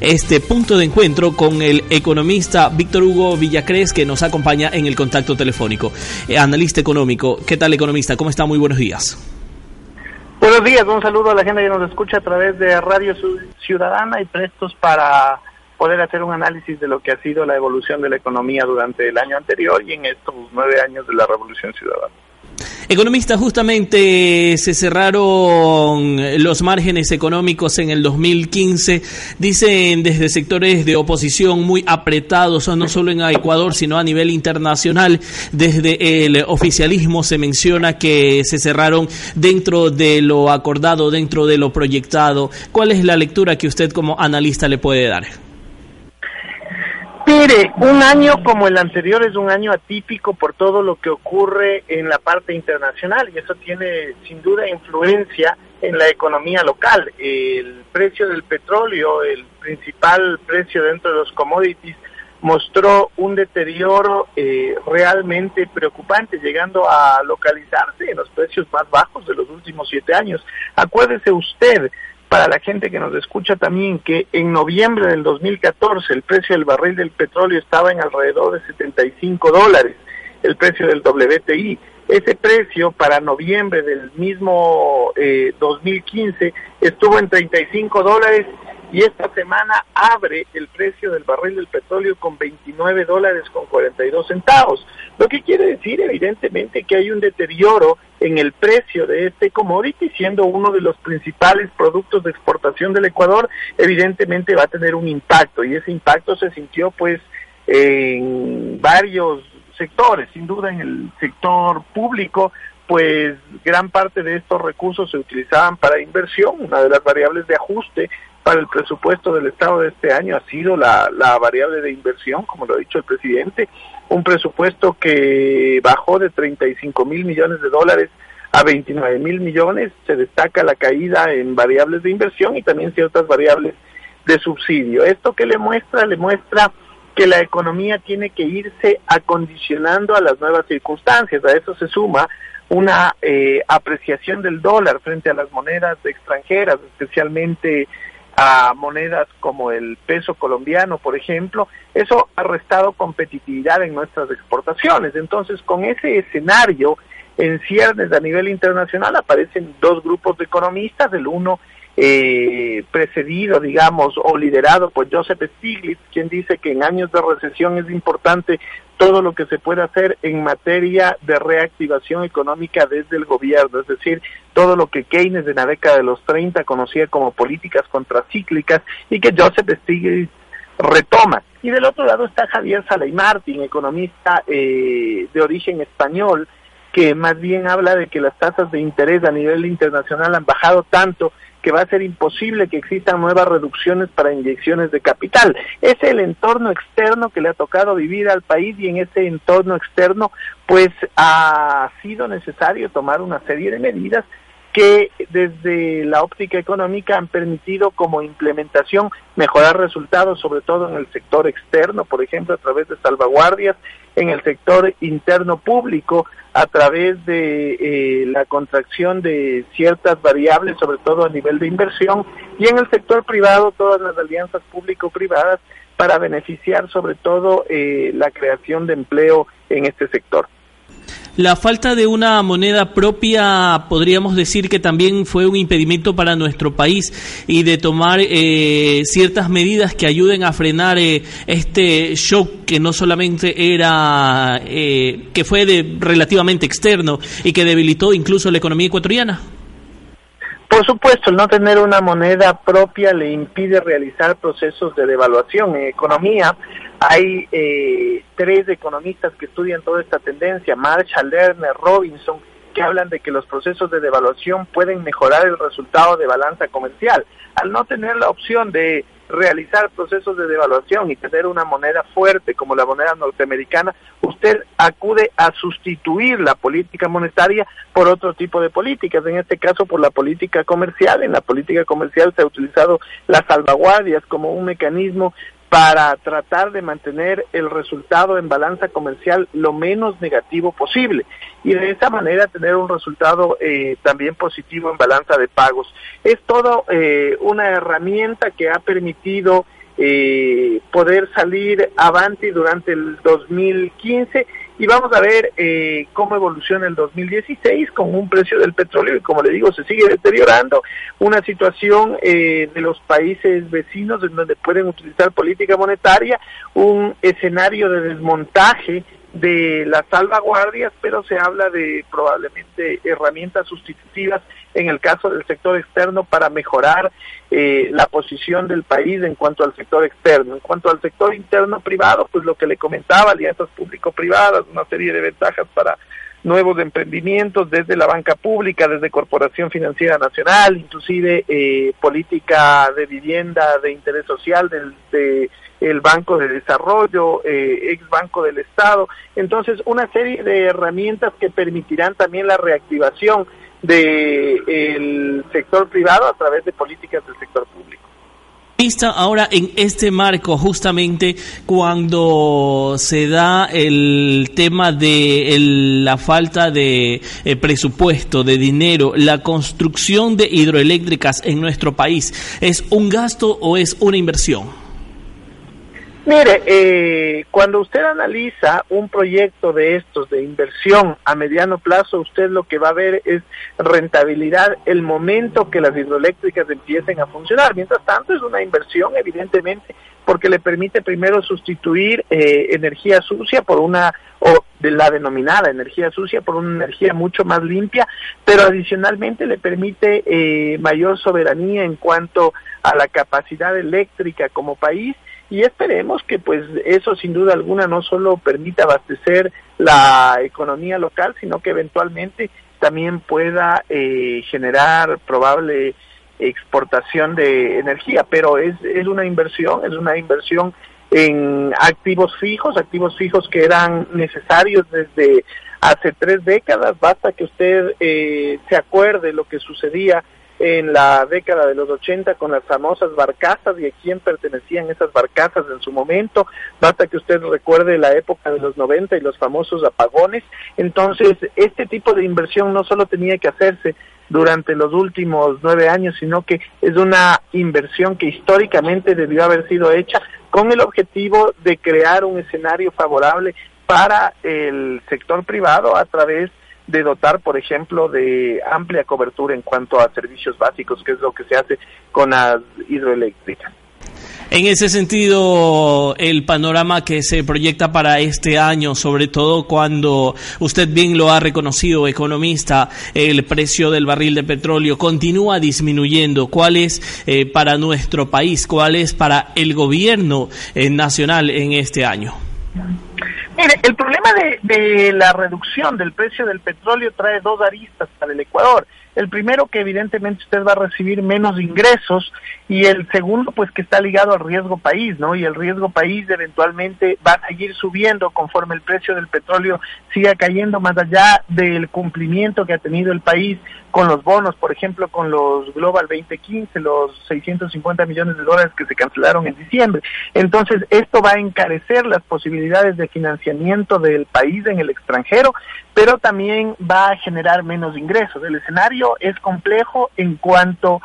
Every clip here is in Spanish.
Este punto de encuentro con el economista Víctor Hugo Villacrés que nos acompaña en el contacto telefónico. Eh, analista económico, ¿qué tal economista? ¿Cómo está? Muy buenos días. Buenos días, un saludo a la gente que nos escucha a través de Radio Ciudadana y prestos para poder hacer un análisis de lo que ha sido la evolución de la economía durante el año anterior y en estos nueve años de la Revolución Ciudadana. Economista, justamente se cerraron los márgenes económicos en el 2015. Dicen desde sectores de oposición muy apretados, no solo en Ecuador, sino a nivel internacional. Desde el oficialismo se menciona que se cerraron dentro de lo acordado, dentro de lo proyectado. ¿Cuál es la lectura que usted como analista le puede dar? Mire, un año como el anterior es un año atípico por todo lo que ocurre en la parte internacional y eso tiene sin duda influencia en la economía local. El precio del petróleo, el principal precio dentro de los commodities, mostró un deterioro eh, realmente preocupante, llegando a localizarse en los precios más bajos de los últimos siete años. Acuérdese usted, para la gente que nos escucha también que en noviembre del 2014 el precio del barril del petróleo estaba en alrededor de 75 dólares, el precio del WTI. Ese precio para noviembre del mismo eh, 2015 estuvo en 35 dólares y esta semana abre el precio del barril del petróleo con 29 dólares con 42 centavos. Lo que quiere decir evidentemente que hay un deterioro en el precio de este commodity, siendo uno de los principales productos de exportación del Ecuador, evidentemente va a tener un impacto y ese impacto se sintió pues en varios sectores, sin duda en el sector público, pues gran parte de estos recursos se utilizaban para inversión, una de las variables de ajuste para el presupuesto del Estado de este año ha sido la, la variable de inversión, como lo ha dicho el presidente, un presupuesto que bajó de 35 mil millones de dólares a 29 mil millones, se destaca la caída en variables de inversión y también ciertas variables de subsidio. ¿Esto que le muestra? Le muestra que la economía tiene que irse acondicionando a las nuevas circunstancias. A eso se suma una eh, apreciación del dólar frente a las monedas extranjeras, especialmente a monedas como el peso colombiano, por ejemplo, eso ha restado competitividad en nuestras exportaciones. Entonces, con ese escenario en ciernes a nivel internacional aparecen dos grupos de economistas, el uno eh, precedido, digamos, o liderado por Joseph Stiglitz, quien dice que en años de recesión es importante todo lo que se puede hacer en materia de reactivación económica desde el gobierno, es decir, todo lo que Keynes en la década de los 30 conocía como políticas contracíclicas y que Joseph Stiglitz retoma. Y del otro lado está Javier Saley Martín, economista eh, de origen español, que más bien habla de que las tasas de interés a nivel internacional han bajado tanto que va a ser imposible que existan nuevas reducciones para inyecciones de capital. Es el entorno externo que le ha tocado vivir al país y en ese entorno externo pues ha sido necesario tomar una serie de medidas que desde la óptica económica han permitido como implementación mejorar resultados, sobre todo en el sector externo, por ejemplo, a través de salvaguardias, en el sector interno público, a través de eh, la contracción de ciertas variables, sobre todo a nivel de inversión, y en el sector privado, todas las alianzas público-privadas para beneficiar sobre todo eh, la creación de empleo en este sector. La falta de una moneda propia podríamos decir que también fue un impedimento para nuestro país y de tomar eh, ciertas medidas que ayuden a frenar eh, este shock que no solamente era, eh, que fue de relativamente externo y que debilitó incluso la economía ecuatoriana. Por supuesto, el no tener una moneda propia le impide realizar procesos de devaluación. En economía hay eh, tres economistas que estudian toda esta tendencia, Marshall, Lerner, Robinson, que hablan de que los procesos de devaluación pueden mejorar el resultado de balanza comercial. Al no tener la opción de realizar procesos de devaluación y tener una moneda fuerte como la moneda norteamericana, usted acude a sustituir la política monetaria por otro tipo de políticas, en este caso por la política comercial. En la política comercial se ha utilizado las salvaguardias como un mecanismo para tratar de mantener el resultado en balanza comercial lo menos negativo posible y de esa manera tener un resultado eh, también positivo en balanza de pagos. Es todo eh, una herramienta que ha permitido eh, poder salir avante durante el 2015 y vamos a ver eh, cómo evoluciona el 2016 con un precio del petróleo y como le digo se sigue deteriorando. Una situación eh, de los países vecinos en donde pueden utilizar política monetaria un escenario de desmontaje de las salvaguardias, pero se habla de probablemente herramientas sustitutivas en el caso del sector externo para mejorar eh, la posición del país en cuanto al sector externo. En cuanto al sector interno privado, pues lo que le comentaba, alianzas público-privadas, una serie de ventajas para nuevos emprendimientos desde la banca pública, desde Corporación Financiera Nacional, inclusive eh, política de vivienda de interés social del, de el Banco de Desarrollo, eh, ex Banco del Estado. Entonces, una serie de herramientas que permitirán también la reactivación del sector privado a través de políticas del sector público. Ahora, en este marco, justamente cuando se da el tema de la falta de eh, presupuesto, de dinero, la construcción de hidroeléctricas en nuestro país, ¿es un gasto o es una inversión? Mire, eh, cuando usted analiza un proyecto de estos de inversión a mediano plazo, usted lo que va a ver es rentabilidad el momento que las hidroeléctricas empiecen a funcionar. Mientras tanto, es una inversión, evidentemente, porque le permite primero sustituir eh, energía sucia por una o de la denominada energía sucia por una energía mucho más limpia, pero adicionalmente le permite eh, mayor soberanía en cuanto a la capacidad eléctrica como país y esperemos que pues eso sin duda alguna no solo permita abastecer la economía local, sino que eventualmente también pueda eh, generar probable exportación de energía, pero es, es una inversión, es una inversión en activos fijos, activos fijos que eran necesarios desde hace tres décadas, basta que usted eh, se acuerde lo que sucedía en la década de los 80 con las famosas barcazas y a quién pertenecían esas barcazas en su momento. Basta que usted recuerde la época de los 90 y los famosos apagones. Entonces, este tipo de inversión no solo tenía que hacerse durante los últimos nueve años, sino que es una inversión que históricamente debió haber sido hecha con el objetivo de crear un escenario favorable para el sector privado a través de dotar, por ejemplo, de amplia cobertura en cuanto a servicios básicos, que es lo que se hace con las hidroeléctricas. En ese sentido, el panorama que se proyecta para este año, sobre todo cuando usted bien lo ha reconocido, economista, el precio del barril de petróleo continúa disminuyendo. ¿Cuál es eh, para nuestro país? ¿Cuál es para el gobierno eh, nacional en este año? Mire, el problema de, de, la reducción del precio del petróleo trae dos aristas para el Ecuador. El primero que evidentemente usted va a recibir menos ingresos y el segundo pues que está ligado al riesgo país, ¿no? Y el riesgo país eventualmente va a seguir subiendo conforme el precio del petróleo siga cayendo más allá del cumplimiento que ha tenido el país con los bonos, por ejemplo, con los Global 2015, los 650 millones de dólares que se cancelaron en diciembre. Entonces, esto va a encarecer las posibilidades de financiamiento del país en el extranjero, pero también va a generar menos ingresos. El escenario es complejo en cuanto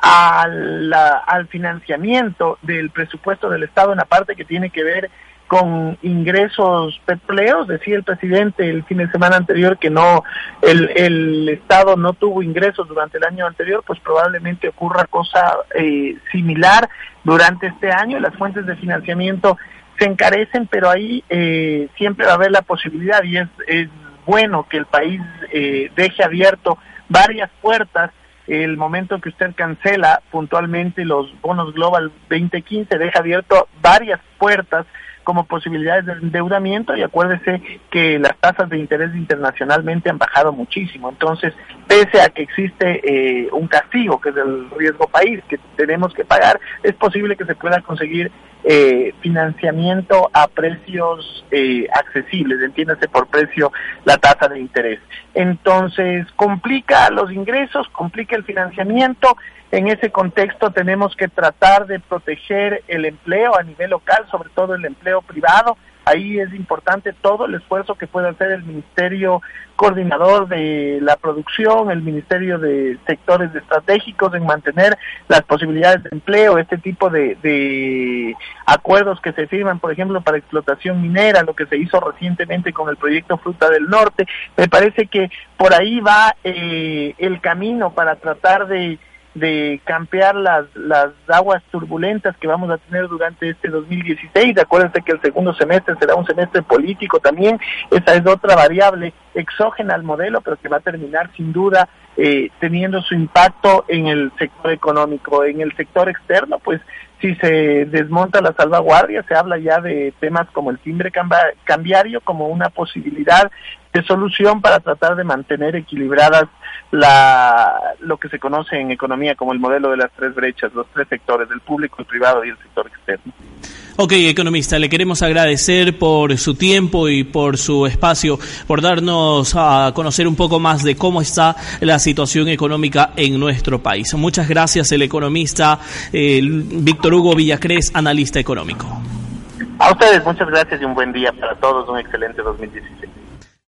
al, al financiamiento del presupuesto del Estado en la parte que tiene que ver con ingresos petroleros. Decía el presidente el fin de semana anterior que no, el, el Estado no tuvo ingresos durante el año anterior, pues probablemente ocurra cosa eh, similar durante este año. Las fuentes de financiamiento se encarecen, pero ahí eh, siempre va a haber la posibilidad y es, es bueno que el país eh, deje abierto varias puertas el momento que usted cancela puntualmente los bonos Global 2015 deja abierto varias puertas como posibilidades de endeudamiento y acuérdese que las tasas de interés internacionalmente han bajado muchísimo. Entonces, pese a que existe eh, un castigo, que es el riesgo país, que tenemos que pagar, es posible que se pueda conseguir eh, financiamiento a precios eh, accesibles, entiéndase por precio la tasa de interés. Entonces, complica los ingresos, complica el financiamiento. En ese contexto tenemos que tratar de proteger el empleo a nivel local, sobre todo el empleo privado, Ahí es importante todo el esfuerzo que puede hacer el Ministerio Coordinador de la Producción, el Ministerio de Sectores Estratégicos en mantener las posibilidades de empleo, este tipo de, acuerdos que se firman, por ejemplo, para explotación minera, lo que se hizo recientemente con el proyecto Fruta del Norte. Me parece que por ahí va eh, el camino para tratar de de campear las, las aguas turbulentas que vamos a tener durante este 2016. Acuérdense que el segundo semestre será un semestre político también. Esa es otra variable exógena al modelo, pero que va a terminar sin duda eh, teniendo su impacto en el sector económico. En el sector externo, pues si se desmonta la salvaguardia, se habla ya de temas como el timbre cambiario como una posibilidad de solución para tratar de mantener equilibradas la, lo que se conoce en economía como el modelo de las tres brechas, los tres sectores, el público, el privado y el sector externo. Ok, economista, le queremos agradecer por su tiempo y por su espacio, por darnos a conocer un poco más de cómo está la situación económica en nuestro país. Muchas gracias, el economista Víctor Hugo Villacrés, analista económico. A ustedes, muchas gracias y un buen día para todos, un excelente 2016.